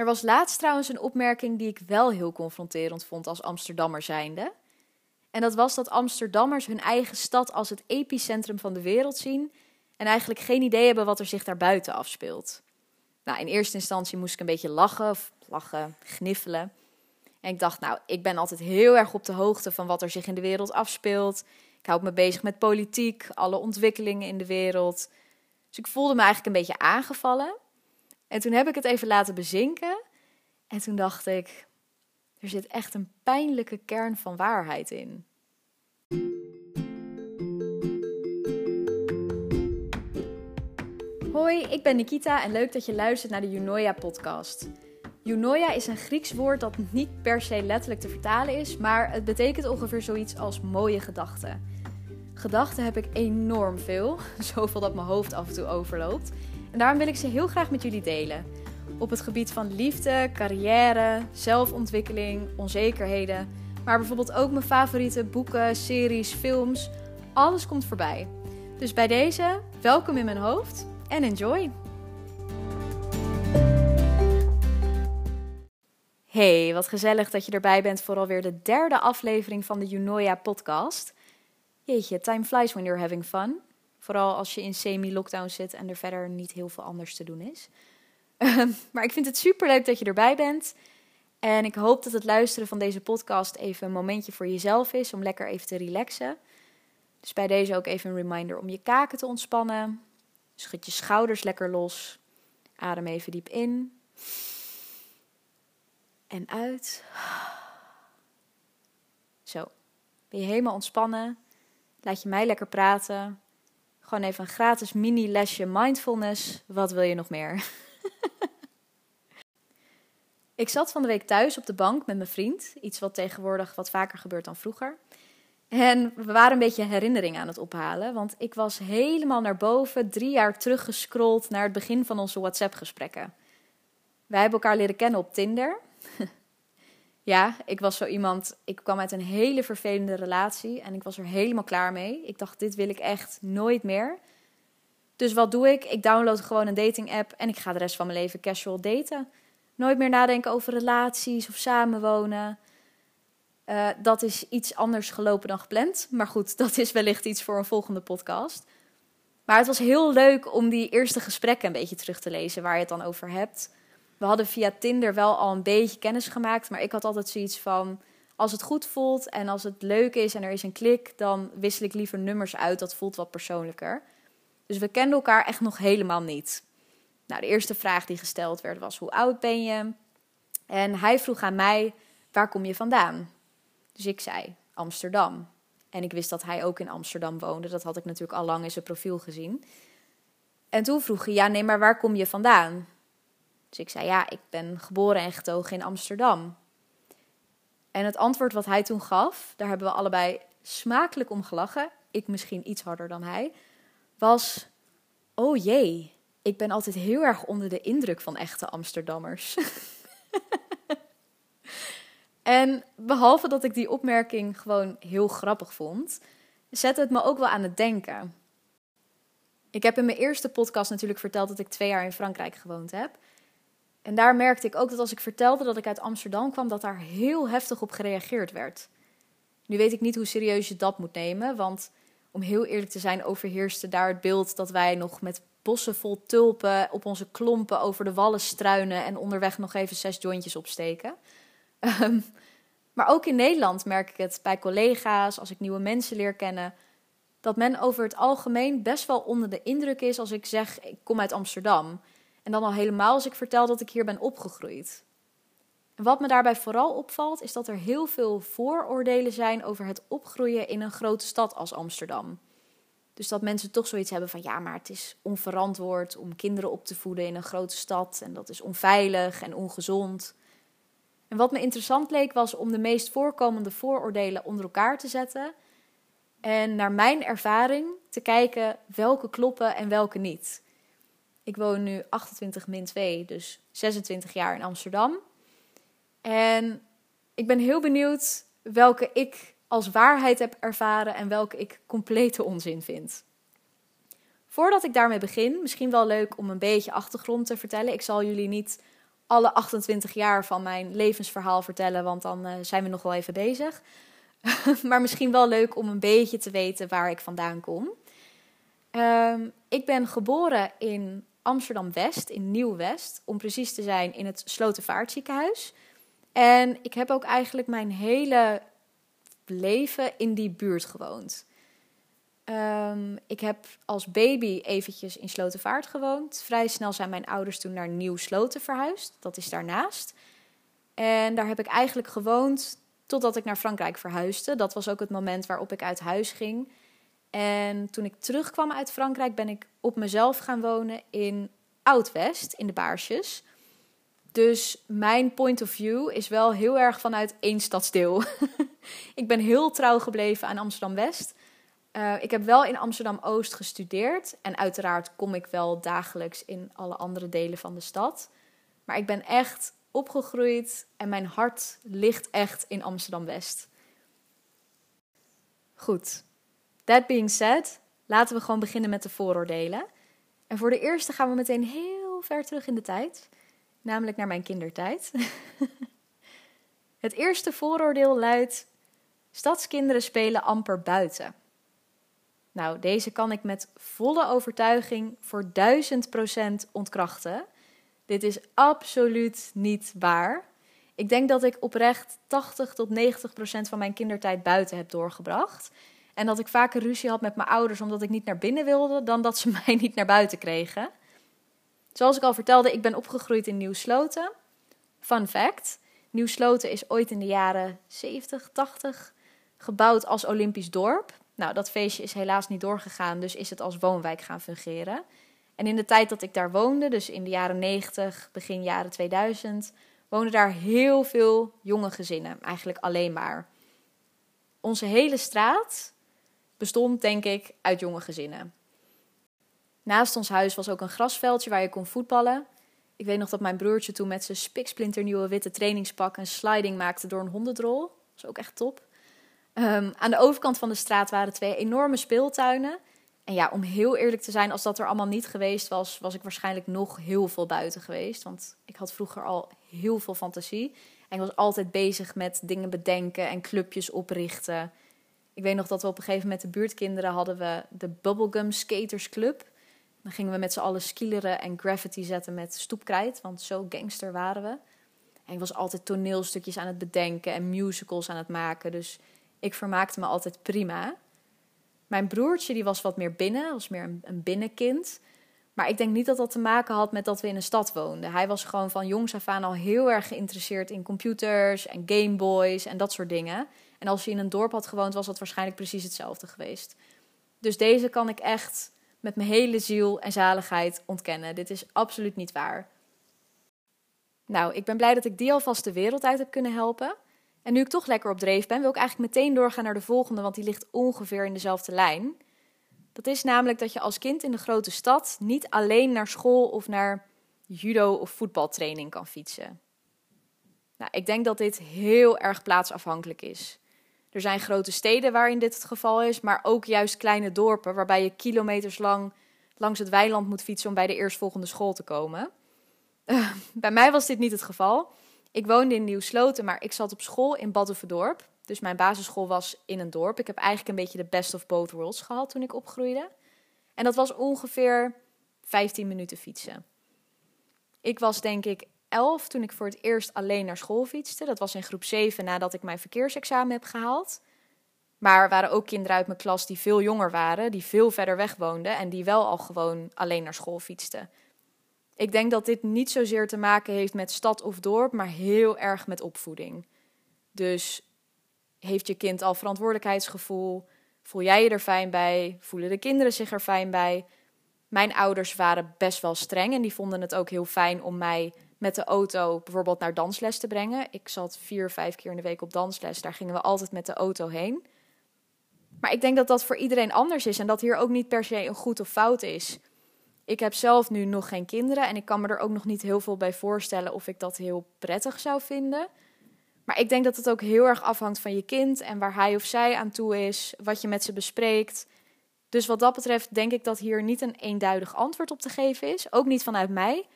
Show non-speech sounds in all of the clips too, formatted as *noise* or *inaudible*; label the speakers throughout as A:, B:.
A: Er was laatst trouwens een opmerking die ik wel heel confronterend vond als Amsterdammer zijnde. En dat was dat Amsterdammers hun eigen stad als het epicentrum van de wereld zien en eigenlijk geen idee hebben wat er zich daarbuiten afspeelt. Nou, in eerste instantie moest ik een beetje lachen, of lachen, gniffelen. En ik dacht, nou, ik ben altijd heel erg op de hoogte van wat er zich in de wereld afspeelt. Ik houd me bezig met politiek, alle ontwikkelingen in de wereld. Dus ik voelde me eigenlijk een beetje aangevallen. En toen heb ik het even laten bezinken. En toen dacht ik, er zit echt een pijnlijke kern van waarheid in. Hoi, ik ben Nikita en leuk dat je luistert naar de Junoia podcast. Junoia is een Grieks woord dat niet per se letterlijk te vertalen is, maar het betekent ongeveer zoiets als mooie gedachten. Gedachten heb ik enorm veel, *laughs* zoveel dat mijn hoofd af en toe overloopt. En daarom wil ik ze heel graag met jullie delen. Op het gebied van liefde, carrière, zelfontwikkeling, onzekerheden. Maar bijvoorbeeld ook mijn favoriete boeken, series, films. Alles komt voorbij. Dus bij deze, welkom in mijn hoofd en enjoy! Hey, wat gezellig dat je erbij bent voor alweer de derde aflevering van de Junoia podcast. Jeetje, time flies when you're having fun. Vooral als je in semi-lockdown zit en er verder niet heel veel anders te doen is. *laughs* maar ik vind het super leuk dat je erbij bent. En ik hoop dat het luisteren van deze podcast even een momentje voor jezelf is om lekker even te relaxen. Dus bij deze ook even een reminder om je kaken te ontspannen. Schud je schouders lekker los. Adem even diep in. En uit. Zo. Ben je helemaal ontspannen? Laat je mij lekker praten. Gewoon even een gratis mini-lesje mindfulness. Wat wil je nog meer? *laughs* ik zat van de week thuis op de bank met mijn vriend. Iets wat tegenwoordig wat vaker gebeurt dan vroeger. En we waren een beetje herinneringen aan het ophalen. Want ik was helemaal naar boven, drie jaar teruggescrolld naar het begin van onze WhatsApp-gesprekken. Wij hebben elkaar leren kennen op Tinder. *laughs* ja, ik was zo iemand. Ik kwam uit een hele vervelende relatie en ik was er helemaal klaar mee. Ik dacht, dit wil ik echt nooit meer. Dus wat doe ik? Ik download gewoon een dating app en ik ga de rest van mijn leven casual daten. Nooit meer nadenken over relaties of samenwonen. Uh, dat is iets anders gelopen dan gepland. Maar goed, *laughs* dat is wellicht iets voor een volgende podcast. Maar het was heel leuk om die eerste gesprekken een beetje terug te lezen waar je het dan over hebt. We hadden via Tinder wel al een beetje kennis gemaakt, maar ik had altijd zoiets van: als het goed voelt en als het leuk is en er is een klik, dan wissel ik liever nummers uit. Dat voelt wat persoonlijker. Dus we kenden elkaar echt nog helemaal niet. Nou, de eerste vraag die gesteld werd was: hoe oud ben je? En hij vroeg aan mij: waar kom je vandaan? Dus ik zei Amsterdam. En ik wist dat hij ook in Amsterdam woonde. Dat had ik natuurlijk al lang in zijn profiel gezien. En toen vroeg hij: ja, nee, maar waar kom je vandaan? Dus ik zei: ja, ik ben geboren en getogen in Amsterdam. En het antwoord wat hij toen gaf, daar hebben we allebei smakelijk om gelachen. Ik misschien iets harder dan hij was: Oh jee, ik ben altijd heel erg onder de indruk van echte Amsterdammers. *laughs* en behalve dat ik die opmerking gewoon heel grappig vond, zette het me ook wel aan het denken. Ik heb in mijn eerste podcast natuurlijk verteld dat ik twee jaar in Frankrijk gewoond heb. En daar merkte ik ook dat als ik vertelde dat ik uit Amsterdam kwam, dat daar heel heftig op gereageerd werd. Nu weet ik niet hoe serieus je dat moet nemen, want om heel eerlijk te zijn, overheerste daar het beeld dat wij nog met bossen vol tulpen op onze klompen over de wallen struinen en onderweg nog even zes jointjes opsteken. Um, maar ook in Nederland merk ik het bij collega's, als ik nieuwe mensen leer kennen, dat men over het algemeen best wel onder de indruk is als ik zeg ik kom uit Amsterdam. En dan al helemaal als ik vertel dat ik hier ben opgegroeid. Wat me daarbij vooral opvalt, is dat er heel veel vooroordelen zijn over het opgroeien in een grote stad als Amsterdam. Dus dat mensen toch zoiets hebben van ja, maar het is onverantwoord om kinderen op te voeden in een grote stad en dat is onveilig en ongezond. En wat me interessant leek was om de meest voorkomende vooroordelen onder elkaar te zetten en naar mijn ervaring te kijken welke kloppen en welke niet. Ik woon nu 28 min 2, dus 26 jaar in Amsterdam. En ik ben heel benieuwd welke ik als waarheid heb ervaren en welke ik complete onzin vind. Voordat ik daarmee begin, misschien wel leuk om een beetje achtergrond te vertellen. Ik zal jullie niet alle 28 jaar van mijn levensverhaal vertellen, want dan uh, zijn we nog wel even bezig. *laughs* maar misschien wel leuk om een beetje te weten waar ik vandaan kom. Um, ik ben geboren in Amsterdam-West, in Nieuw-West, om precies te zijn in het Slotenvaartziekenhuis. En ik heb ook eigenlijk mijn hele leven in die buurt gewoond. Um, ik heb als baby eventjes in Slotenvaart gewoond. Vrij snel zijn mijn ouders toen naar Nieuw-Sloten verhuisd. Dat is daarnaast. En daar heb ik eigenlijk gewoond totdat ik naar Frankrijk verhuisde. Dat was ook het moment waarop ik uit huis ging. En toen ik terugkwam uit Frankrijk, ben ik op mezelf gaan wonen in Oud-West, in de Baarsjes. Dus mijn point of view is wel heel erg vanuit één stadsdeel. *laughs* ik ben heel trouw gebleven aan Amsterdam-West. Uh, ik heb wel in Amsterdam-Oost gestudeerd. En uiteraard kom ik wel dagelijks in alle andere delen van de stad. Maar ik ben echt opgegroeid en mijn hart ligt echt in Amsterdam-West. Goed, that being said, laten we gewoon beginnen met de vooroordelen. En voor de eerste gaan we meteen heel ver terug in de tijd, namelijk naar mijn kindertijd. *laughs* Het eerste vooroordeel luidt: stadskinderen spelen amper buiten. Nou, deze kan ik met volle overtuiging voor duizend procent ontkrachten. Dit is absoluut niet waar. Ik denk dat ik oprecht 80 tot 90 procent van mijn kindertijd buiten heb doorgebracht. En dat ik vaker ruzie had met mijn ouders omdat ik niet naar binnen wilde, dan dat ze *laughs* mij niet naar buiten kregen. Zoals ik al vertelde, ik ben opgegroeid in Nieuw-Sloten. Fun fact: Nieuw-Sloten is ooit in de jaren 70, 80 gebouwd als Olympisch dorp. Nou, dat feestje is helaas niet doorgegaan, dus is het als woonwijk gaan fungeren. En in de tijd dat ik daar woonde, dus in de jaren 90, begin jaren 2000, woonden daar heel veel jonge gezinnen. Eigenlijk alleen maar. Onze hele straat bestond, denk ik, uit jonge gezinnen. Naast ons huis was ook een grasveldje waar je kon voetballen. Ik weet nog dat mijn broertje toen met zijn spiksplinternieuwe witte trainingspak een sliding maakte door een hondendrol. Dat was ook echt top. Um, aan de overkant van de straat waren twee enorme speeltuinen. En ja, om heel eerlijk te zijn, als dat er allemaal niet geweest was, was ik waarschijnlijk nog heel veel buiten geweest. Want ik had vroeger al heel veel fantasie. En ik was altijd bezig met dingen bedenken en clubjes oprichten. Ik weet nog dat we op een gegeven moment de buurtkinderen hadden we de Bubblegum Skaters Club. Dan gingen we met z'n allen skileren en graffiti zetten met stoepkrijt, want zo gangster waren we. En ik was altijd toneelstukjes aan het bedenken en musicals aan het maken. Dus ik vermaakte me altijd prima. Mijn broertje die was wat meer binnen, was meer een, een binnenkind. Maar ik denk niet dat dat te maken had met dat we in een stad woonden. Hij was gewoon van jongs af aan al heel erg geïnteresseerd in computers en gameboys en dat soort dingen. En als hij in een dorp had gewoond, was dat waarschijnlijk precies hetzelfde geweest. Dus deze kan ik echt met mijn hele ziel en zaligheid ontkennen. Dit is absoluut niet waar. Nou, ik ben blij dat ik die alvast de wereld uit heb kunnen helpen. En nu ik toch lekker op dreef ben, wil ik eigenlijk meteen doorgaan naar de volgende, want die ligt ongeveer in dezelfde lijn. Dat is namelijk dat je als kind in de grote stad niet alleen naar school of naar judo of voetbaltraining kan fietsen. Nou, ik denk dat dit heel erg plaatsafhankelijk is. Er zijn grote steden waarin dit het geval is, maar ook juist kleine dorpen waarbij je kilometers lang langs het weiland moet fietsen om bij de eerstvolgende school te komen. Uh, bij mij was dit niet het geval. Ik woonde in Nieuw-Sloten, maar ik zat op school in Badhoevedorp. Dus mijn basisschool was in een dorp. Ik heb eigenlijk een beetje de best of both worlds gehad toen ik opgroeide. En dat was ongeveer 15 minuten fietsen. Ik was denk ik 11 toen ik voor het eerst alleen naar school fietste. Dat was in groep 7 nadat ik mijn verkeersexamen heb gehaald. Maar er waren ook kinderen uit mijn klas die veel jonger waren, die veel verder weg woonden en die wel al gewoon alleen naar school fietsten. Ik denk dat dit niet zozeer te maken heeft met stad of dorp, maar heel erg met opvoeding. Dus heeft je kind al verantwoordelijkheidsgevoel? Voel jij je er fijn bij? Voelen de kinderen zich er fijn bij? Mijn ouders waren best wel streng en die vonden het ook heel fijn om mij met de auto bijvoorbeeld naar dansles te brengen. Ik zat vier, vijf keer in de week op dansles. Daar gingen we altijd met de auto heen. Maar ik denk dat dat voor iedereen anders is en dat hier ook niet per se een goed of fout is. Ik heb zelf nu nog geen kinderen en ik kan me er ook nog niet heel veel bij voorstellen of ik dat heel prettig zou vinden. Maar ik denk dat het ook heel erg afhangt van je kind en waar hij of zij aan toe is, wat je met ze bespreekt. Dus wat dat betreft denk ik dat hier niet een eenduidig antwoord op te geven is, ook niet vanuit mij.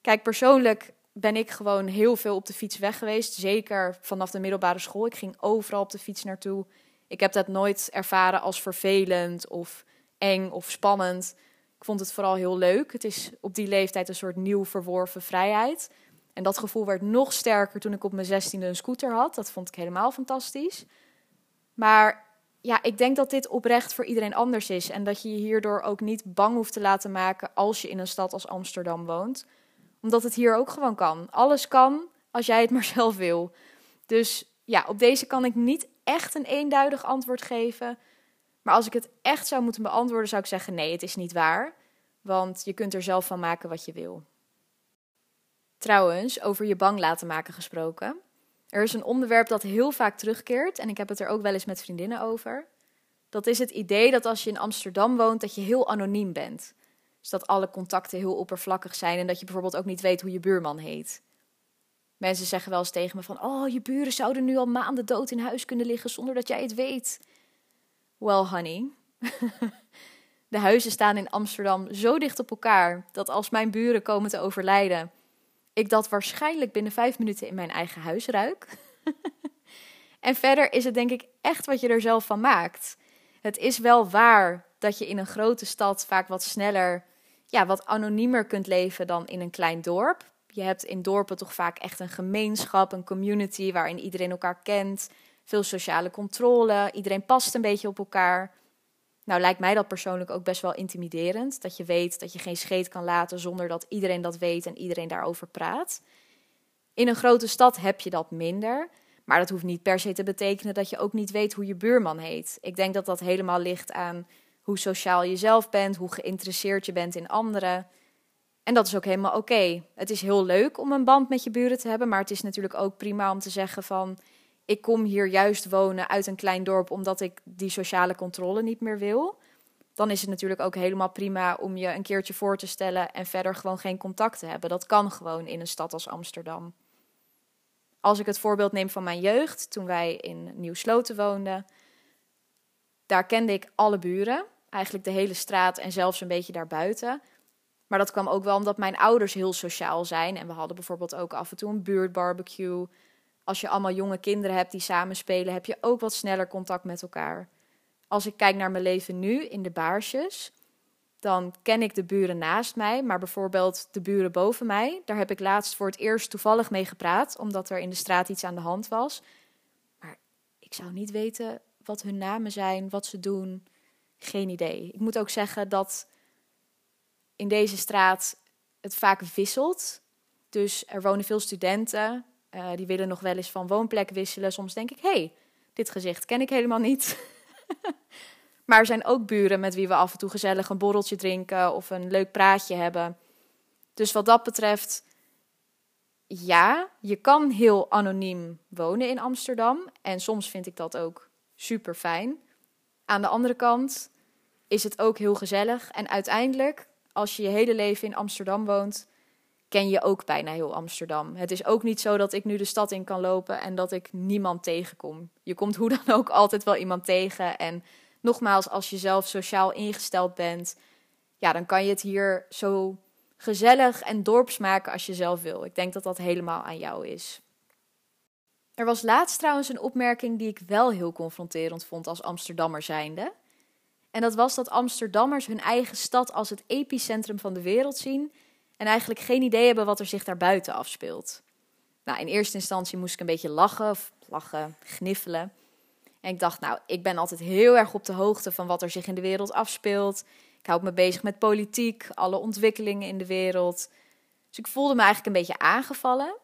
A: Kijk, persoonlijk ben ik gewoon heel veel op de fiets weg geweest. Zeker vanaf de middelbare school. Ik ging overal op de fiets naartoe. Ik heb dat nooit ervaren als vervelend of eng of spannend. Ik vond het vooral heel leuk. Het is op die leeftijd een soort nieuw verworven vrijheid. En dat gevoel werd nog sterker toen ik op mijn zestiende een scooter had. Dat vond ik helemaal fantastisch. Maar ja, ik denk dat dit oprecht voor iedereen anders is. En dat je je hierdoor ook niet bang hoeft te laten maken als je in een stad als Amsterdam woont. Omdat het hier ook gewoon kan. Alles kan als jij het *laughs* maar zelf wil. Dus ja, op deze kan ik niet echt een eenduidig antwoord geven. Maar als ik het echt zou moeten beantwoorden, zou ik zeggen: nee, het is niet waar. Want je kunt er zelf van maken wat je wil. Trouwens, over je bang laten maken gesproken. Er is een onderwerp dat heel vaak terugkeert en ik heb het er ook wel eens met vriendinnen over. Dat is het idee dat als je in Amsterdam woont, dat je heel anoniem bent. Dus dat alle contacten heel oppervlakkig zijn en dat je bijvoorbeeld ook niet weet hoe je buurman heet. Mensen zeggen wel eens tegen me van, oh, je buren zouden nu al maanden dood in huis kunnen liggen zonder dat jij het weet. Well, honey. *laughs* De huizen staan in Amsterdam zo dicht op elkaar dat als mijn buren komen te overlijden, ik dat waarschijnlijk binnen vijf minuten in mijn eigen huis ruik. *laughs* en verder is het denk ik echt wat je er zelf van maakt. Het is wel waar dat je in een grote stad vaak wat sneller, ja, wat anoniemer kunt leven dan in een klein dorp. Je hebt in dorpen toch vaak echt een gemeenschap, een community waarin iedereen elkaar kent. Veel sociale controle, iedereen past een beetje op elkaar. Nou lijkt mij dat persoonlijk ook best wel intimiderend. Dat je weet dat je geen scheet kan laten zonder dat iedereen dat weet en iedereen daarover praat. In een grote stad heb je dat minder. Maar dat hoeft niet per se te betekenen dat je ook niet weet hoe je buurman heet. Ik denk dat dat helemaal ligt aan hoe sociaal je zelf bent, hoe geïnteresseerd je bent in anderen. En dat is ook helemaal oké. Het is heel leuk om een band met je buren te hebben, maar het is natuurlijk ook prima om te zeggen van ik kom hier juist wonen uit een klein dorp omdat ik die sociale controle niet meer wil. Dan is het natuurlijk ook helemaal prima om je een keertje voor te stellen en verder gewoon geen contact te hebben. Dat kan gewoon in een stad als Amsterdam. Als ik het voorbeeld neem van mijn jeugd, toen wij in Nieuw-Sloten woonden, daar kende ik alle buren, eigenlijk de hele straat en zelfs een beetje daarbuiten. Maar dat kwam ook wel omdat mijn ouders heel sociaal zijn en we hadden bijvoorbeeld ook af en toe een buurtbarbecue als je allemaal jonge kinderen hebt die samen spelen, heb je ook wat sneller contact met elkaar. Als ik kijk naar mijn leven nu in de baarsjes, dan ken ik de buren naast mij, maar bijvoorbeeld de buren boven mij, daar heb ik laatst voor het eerst toevallig mee gepraat, omdat er in de straat iets aan de hand was. Maar ik zou niet weten wat hun namen zijn, wat ze doen. Geen idee. Ik moet ook zeggen dat in deze straat het vaak wisselt. Dus er wonen veel studenten. Uh, die willen nog wel eens van woonplek wisselen. Soms denk ik, hey, dit gezicht ken ik helemaal niet. *laughs* maar er zijn ook buren met wie we af en toe gezellig een borreltje drinken of een leuk praatje hebben. Dus wat dat betreft, ja, je kan heel anoniem wonen in Amsterdam. En soms vind ik dat ook super fijn. Aan de andere kant is het ook heel gezellig. En uiteindelijk, als je je hele leven in Amsterdam woont, ken je ook bijna heel Amsterdam. Het is ook niet zo dat ik nu de stad in kan lopen en dat ik niemand tegenkom. Je komt hoe dan ook altijd wel iemand tegen. En nogmaals, als je zelf sociaal ingesteld bent, ja, dan kan je het hier zo gezellig en dorps maken als je zelf wil. Ik denk dat dat helemaal aan jou is. Er was laatst trouwens een opmerking die ik wel heel confronterend vond als Amsterdammer zijnde. En dat was dat Amsterdammers hun eigen stad als het epicentrum van de wereld zien en eigenlijk geen idee hebben wat er zich daar buiten afspeelt. Nou, in eerste instantie moest ik een beetje lachen, of lachen, gniffelen. En ik dacht, nou, ik ben altijd heel erg op de hoogte van wat er zich in de wereld afspeelt. Ik houd me bezig met politiek, alle ontwikkelingen in de wereld. Dus ik voelde me eigenlijk een beetje aangevallen.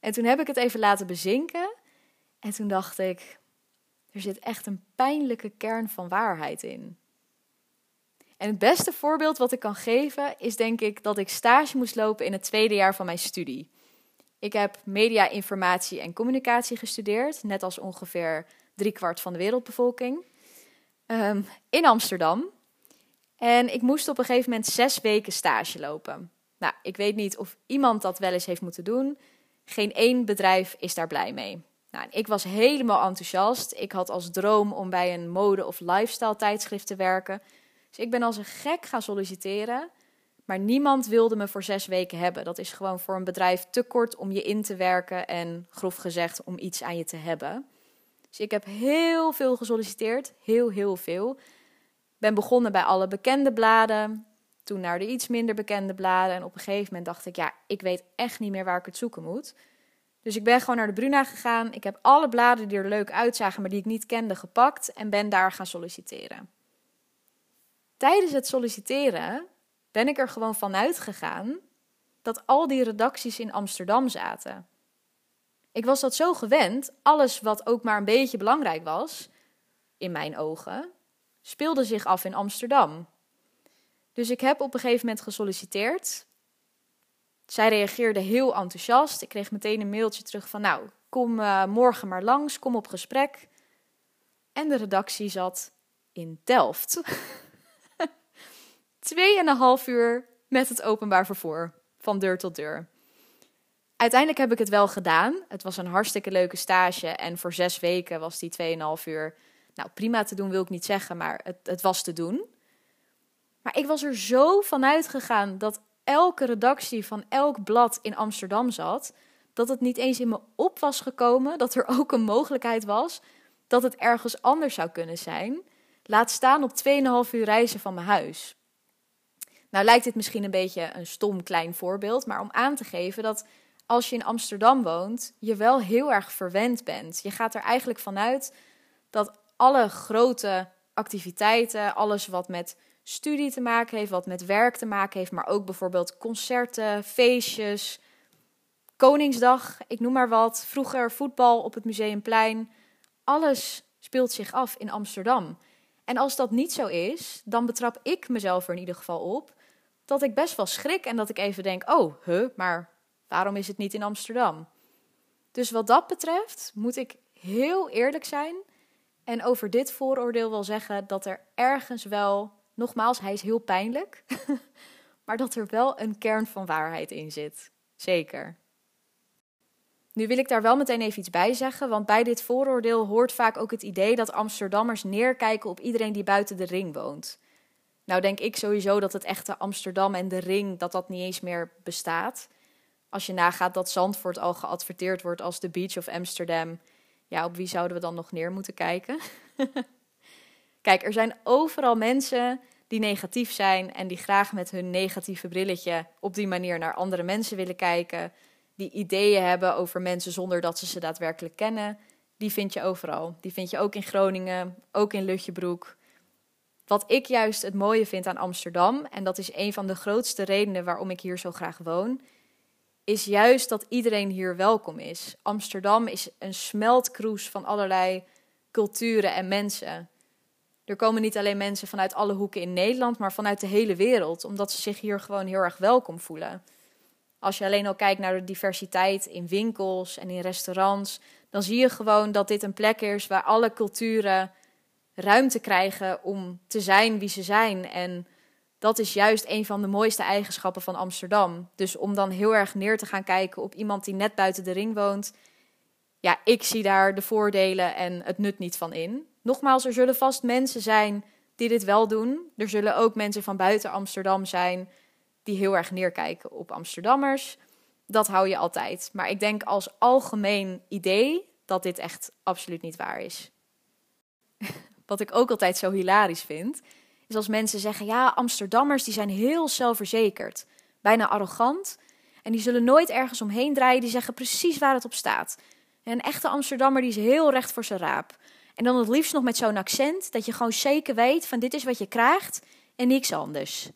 A: En toen heb ik het even laten bezinken. En toen dacht ik, er zit echt een pijnlijke kern van waarheid in. En het beste voorbeeld wat ik kan geven is denk ik dat ik stage moest lopen in het tweede jaar van mijn studie. Ik heb media, informatie en communicatie gestudeerd, net als ongeveer driekwart van de wereldbevolking, um, in Amsterdam. En ik moest op een gegeven moment zes weken stage lopen. Nou, ik weet niet of iemand dat wel eens heeft moeten doen. Geen één bedrijf is daar blij mee. Nou, ik was helemaal enthousiast. Ik had als droom om bij een mode- of lifestyle tijdschrift te werken. Dus ik ben als een gek gaan solliciteren. Maar niemand wilde me voor zes weken hebben. Dat is gewoon voor een bedrijf te kort om je in te werken en grof gezegd om iets aan je te hebben. Dus ik heb heel veel gesolliciteerd, heel, heel veel. Ben begonnen bij alle bekende bladen, toen naar de iets minder bekende bladen. En op een gegeven moment dacht ik, ja, ik weet echt niet meer waar ik het zoeken moet. Dus ik ben gewoon naar de Bruna gegaan. Ik heb alle bladen die er leuk uitzagen, maar die ik niet kende, gepakt en ben daar gaan solliciteren. Tijdens het solliciteren ben ik er gewoon vanuit gegaan dat al die redacties in Amsterdam zaten. Ik was dat zo gewend, alles wat ook maar een beetje belangrijk was, in mijn ogen, speelde zich af in Amsterdam. Dus ik heb op een gegeven moment gesolliciteerd. Zij reageerde heel enthousiast. Ik kreeg meteen een mailtje terug van: Nou, kom uh, morgen maar langs, kom op gesprek. En de redactie zat in Delft. *laughs* Tweeënhalf uur met het openbaar vervoer, van deur tot deur. Uiteindelijk heb ik het wel gedaan. Het was een hartstikke leuke stage. En voor zes weken was die 2,5 uur. Nou, prima te doen wil ik niet zeggen, maar het, het was te doen. Maar ik was er zo van uitgegaan dat elke redactie van elk blad in Amsterdam zat, dat het niet eens in me op was gekomen dat er *laughs* ook een mogelijkheid was dat het ergens anders zou kunnen zijn. Laat staan op 2,5 uur reizen van mijn huis. Nou lijkt dit misschien een beetje een stom klein voorbeeld, maar om aan te geven dat als je in Amsterdam woont, je wel heel erg verwend bent. Je gaat er eigenlijk vanuit dat alle grote activiteiten, alles wat met studie te maken heeft, wat met werk te maken heeft, maar ook bijvoorbeeld concerten, feestjes, Koningsdag, ik noem maar wat, vroeger voetbal op het Museumplein, alles speelt zich af in Amsterdam. En als dat niet zo is, dan betrap ik mezelf er in ieder geval op dat ik best wel schrik en dat ik even denk: oh, huh, maar waarom is het niet in Amsterdam? Dus wat dat betreft moet ik heel eerlijk zijn en over dit vooroordeel wel zeggen dat er ergens wel, nogmaals, hij is heel pijnlijk, *laughs* maar dat er wel een kern van waarheid in zit. Zeker. Nu wil ik daar wel meteen even iets bij zeggen, want bij dit vooroordeel hoort vaak ook het idee dat Amsterdammers neerkijken op iedereen die buiten de ring woont. Nou denk ik sowieso dat het echte Amsterdam en de ring, dat dat niet eens meer bestaat. Als je nagaat dat Zandvoort al geadverteerd wordt als de Beach of Amsterdam, ja, op wie zouden we dan nog neer moeten kijken? *laughs* Kijk, er zijn overal mensen die negatief zijn en die graag met hun negatieve brilletje op die manier naar andere mensen willen kijken, die ideeën hebben over mensen zonder dat ze ze daadwerkelijk kennen. Die vind je overal. Die vind je ook in Groningen, ook in Lutjebroek. Wat ik juist het mooie vind aan Amsterdam, en dat is een van de grootste redenen waarom ik hier zo graag woon, is juist dat iedereen hier welkom is. Amsterdam is een smeltkroes van allerlei culturen en mensen. Er komen niet alleen mensen vanuit alle hoeken in Nederland, maar vanuit de hele wereld, omdat ze zich hier gewoon heel erg welkom voelen. Als je alleen al kijkt naar de diversiteit in winkels en in restaurants, dan zie je gewoon dat dit een plek is waar alle culturen ruimte krijgen om te zijn wie ze zijn. En dat is juist een van de mooiste eigenschappen van Amsterdam. Dus om dan heel erg neer te gaan kijken op iemand die net buiten de ring woont. Ja, ik zie daar de voordelen en het nut niet van in. Nogmaals, er zullen vast mensen zijn die dit wel doen. Er zullen ook mensen van buiten Amsterdam zijn die heel erg neerkijken op Amsterdammers. Dat hou je altijd. Maar ik denk als algemeen idee dat dit echt absoluut niet waar is. *laughs* Wat ik ook altijd zo hilarisch vind, is als mensen zeggen: ja, Amsterdammers die zijn heel zelfverzekerd, bijna arrogant. En die zullen nooit ergens omheen draaien, die zeggen precies waar het op staat. En een echte Amsterdammer die is heel recht voor zijn raap. En dan het liefst nog met zo'n accent dat je gewoon zeker weet van dit is wat je krijgt en niks anders.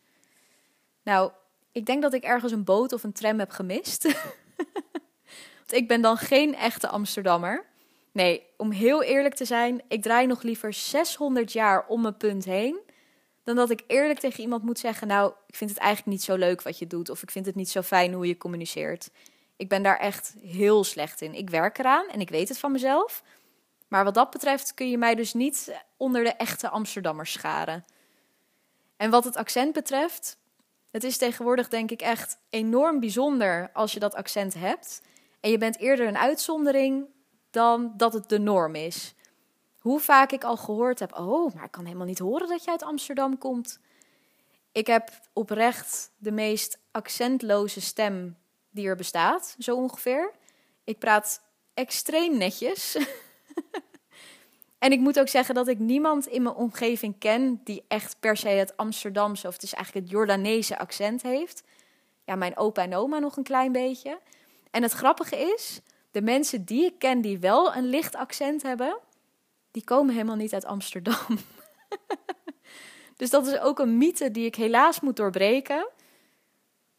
A: Nou, ik denk dat ik ergens een boot of een tram heb gemist. *laughs* Want ik ben dan geen echte Amsterdammer. Nee, om heel eerlijk te zijn, ik draai nog liever 600 jaar om mijn punt heen. Dan dat ik eerlijk tegen iemand moet zeggen: Nou, ik vind het eigenlijk niet zo leuk wat je doet. Of ik vind het niet zo fijn hoe je communiceert. Ik ben daar echt heel slecht in. Ik werk eraan en ik weet het van mezelf. Maar wat dat betreft kun je mij dus niet onder de echte Amsterdammers scharen. En wat het accent betreft, het is tegenwoordig denk ik echt enorm bijzonder als je dat accent hebt. En je bent eerder een uitzondering dan dat het de norm is. Hoe vaak ik al gehoord heb: Oh, maar ik kan helemaal niet horen dat je uit Amsterdam komt. Ik heb oprecht de meest accentloze stem die er bestaat, zo ongeveer. Ik praat extreem netjes. *laughs* *laughs* en ik moet ook zeggen dat ik niemand in mijn omgeving ken die echt per se het Amsterdamse of het is eigenlijk het Jordaanese accent heeft. Ja, mijn opa en oma nog een klein beetje. En het grappige is, de mensen die ik ken die wel een licht accent hebben, die komen helemaal niet uit Amsterdam. *laughs* dus dat is ook een mythe die ik helaas moet doorbreken.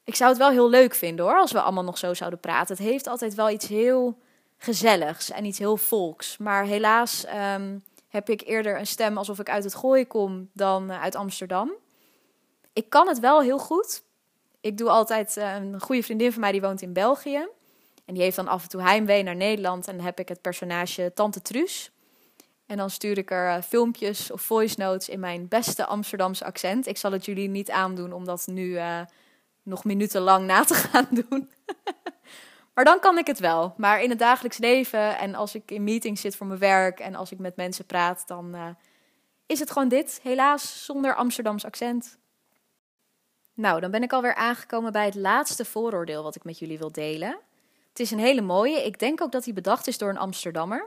A: Ik zou het wel heel leuk vinden hoor, als we allemaal nog zo zouden praten. Het heeft altijd wel iets heel gezelligs en iets heel volks. Maar helaas ehm, heb ik eerder een stem alsof ik uit het gooi kom dan eh, uit Amsterdam. Ik kan het wel heel goed. Ik doe altijd uh, een goede vriendin van mij die woont in België. En die heeft dan af en toe heimwee naar Nederland. En dan heb ik het personage Tante Truus. En dan stuur ik er eh, filmpjes of voice notes in mijn beste Amsterdamse accent. Ik zal het jullie niet aandoen om dat nu uh, nog minutenlang na te gaan *laughs* doen. Maar dan kan ik het wel. Maar in het dagelijks leven en als ik in meetings zit voor mijn werk en als ik met mensen praat, dan uh, is het gewoon dit. Helaas zonder Amsterdams accent. Nou, dan ben ik alweer aangekomen bij het laatste vooroordeel wat ik met jullie wil delen. Het is een hele mooie. Ik denk ook dat hij bedacht is door een Amsterdammer.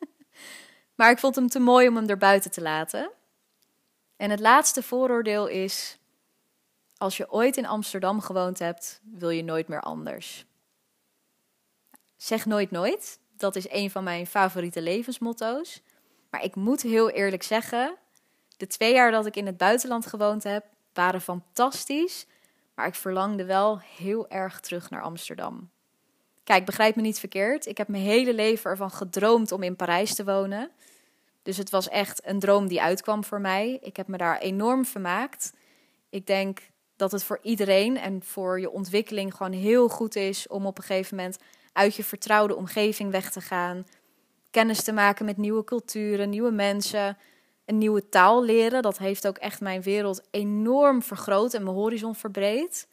A: *laughs* maar ik vond hem te mooi om hem erbuiten te laten. En het laatste vooroordeel is: als je ooit in Amsterdam gewoond hebt, wil je nooit meer anders. Zeg nooit nooit. Dat is een van mijn favoriete levensmotto's. Maar ik moet heel eerlijk zeggen: de twee jaar dat ik in het buitenland gewoond heb, waren fantastisch. Maar ik verlangde wel heel erg terug naar Amsterdam. Kijk, begrijp me niet verkeerd. Ik heb mijn hele leven ervan gedroomd om in Parijs te wonen. Dus het was echt een droom die uitkwam voor mij. Ik heb me daar enorm vermaakt. Ik denk dat het voor iedereen en voor je ontwikkeling gewoon heel goed is om op een gegeven moment uit je vertrouwde omgeving weg te gaan. Kennis te maken met nieuwe culturen, nieuwe mensen, een nieuwe taal leren. Dat heeft ook echt mijn wereld enorm vergroot en mijn horizon verbreed.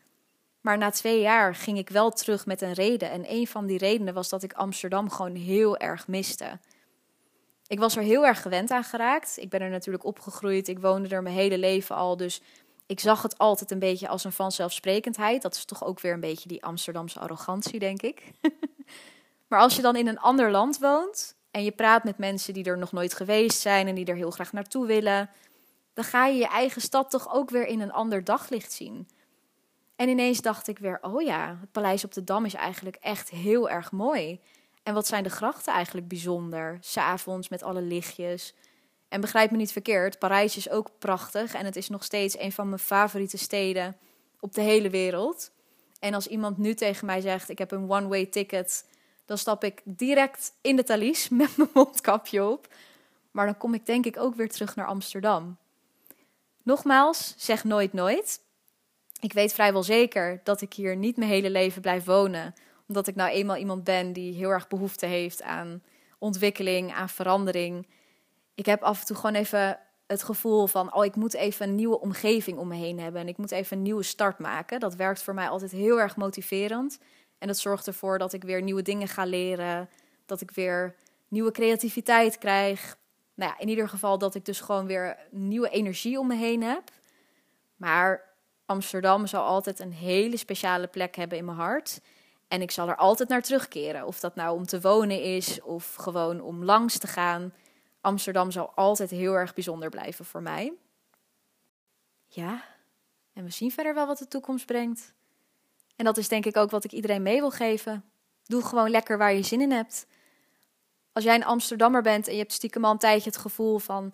A: Maar na twee jaar ging ik wel terug met een reden. En een van die redenen was dat ik Amsterdam gewoon heel erg miste. Ik was er heel erg gewend aan geraakt. Ik ben er natuurlijk opgegroeid. Ik woonde er mijn hele leven al. Dus ik zag het altijd een beetje als een vanzelfsprekendheid. Dat is toch ook weer een beetje die Amsterdamse arrogantie, denk ik. *laughs* maar als je dan in een ander land woont en je praat met mensen die er nog nooit geweest zijn en die er heel graag naartoe willen, dan ga je je eigen stad toch ook weer in een ander daglicht zien. En ineens dacht ik weer: oh ja, het paleis op de Dam is eigenlijk echt heel erg mooi. En wat zijn de grachten eigenlijk bijzonder? S'avonds met alle lichtjes. En begrijp me niet verkeerd, Parijs is ook prachtig en het is nog steeds een van mijn favoriete steden op de hele wereld. En als iemand nu tegen mij zegt: ik heb een one-way ticket, dan stap ik direct in de Thalys *laughs* met mijn mondkapje op. Maar dan kom ik denk ik ook weer terug naar Amsterdam. Nogmaals, zeg nooit nooit. Ik weet vrijwel zeker dat ik hier niet mijn hele leven blijf wonen. Omdat ik nou eenmaal iemand ben die heel erg behoefte heeft aan ontwikkeling, aan verandering. Ik heb af en toe gewoon even het gevoel van: oh, ik moet even een nieuwe omgeving om me heen hebben. En ik moet even een nieuwe start maken. Dat werkt voor mij altijd heel erg motiverend. En dat zorgt ervoor dat ik weer nieuwe dingen ga leren. Dat ik weer nieuwe creativiteit krijg. Nou ja, in ieder geval dat ik dus gewoon weer nieuwe energie om me heen heb. Maar Amsterdam zal altijd een hele speciale plek hebben in mijn hart. En ik zal er altijd naar terugkeren. Of dat nou om te wonen is of gewoon om langs te gaan. Amsterdam zal altijd heel erg bijzonder blijven voor mij. Ja, en we zien verder wel wat de toekomst brengt. En dat is denk ik ook wat ik iedereen mee wil geven. Doe gewoon lekker waar je zin in hebt. Als jij een Amsterdammer bent en je hebt stiekem al een tijdje het gevoel van...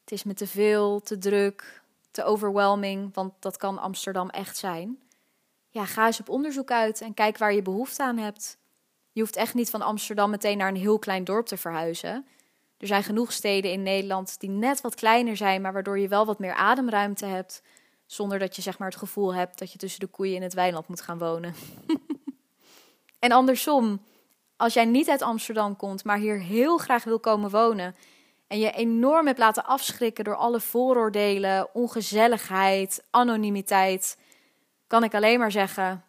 A: het is me te veel, te druk, te overwhelming, want dat kan Amsterdam echt zijn. Ja, ga eens op onderzoek uit en kijk waar je behoefte aan hebt. Je hoeft echt niet van Amsterdam meteen naar een heel klein dorp te verhuizen. Er zijn genoeg steden in Nederland die net wat kleiner zijn, maar waardoor je wel wat meer ademruimte hebt. Zonder dat je zeg maar het gevoel hebt dat je tussen de koeien in het weiland moet gaan wonen. *laughs* en andersom, als jij niet uit Amsterdam komt, maar hier heel graag wil komen wonen en je enorm hebt laten afschrikken door alle vooroordelen, ongezelligheid, anonimiteit, kan ik alleen maar zeggen: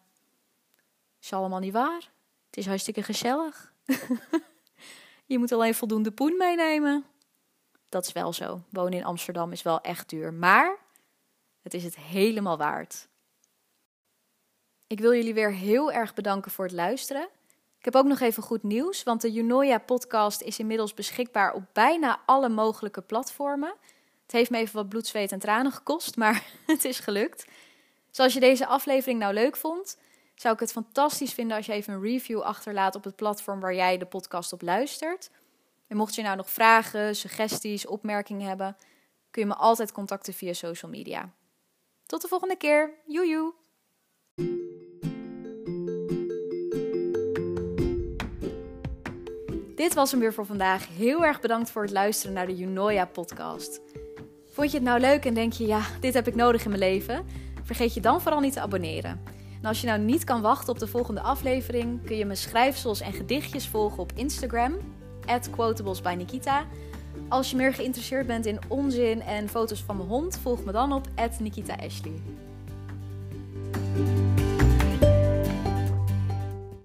A: is allemaal niet waar. Het is hartstikke gezellig. *laughs* je moet alleen voldoende poen meenemen. Dat is wel zo. Wonen in Amsterdam is wel echt duur. Maar Het is het helemaal waard. Ik wil jullie weer heel erg bedanken voor het luisteren. Ik heb ook nog even goed nieuws, want de Junoia podcast is inmiddels beschikbaar op bijna alle mogelijke platformen. Het heeft me even wat bloed, zweet en tranen gekost, maar *laughs* het is gelukt. Zoals je deze aflevering nou leuk vond, zou ik het fantastisch vinden als je even een review achterlaat op het platform waar jij de podcast op luistert. En mocht je nou nog vragen, suggesties, opmerkingen hebben, kun je me altijd contacten via social media. Tot de volgende keer. Joejoe! Dit was hem weer voor vandaag. Heel erg bedankt voor het luisteren naar de Junoia podcast. Vond je het nou leuk en denk je, ja, dit heb ik nodig in mijn leven? Vergeet je dan vooral niet te abonneren. En als je nou niet kan wachten op de volgende aflevering, kun je mijn schrijfsels en gedichtjes volgen op Instagram, quotablesbynikita. Als je meer geïnteresseerd bent in onzin en foto's van mijn hond, volg me dan op Nikita Ashley.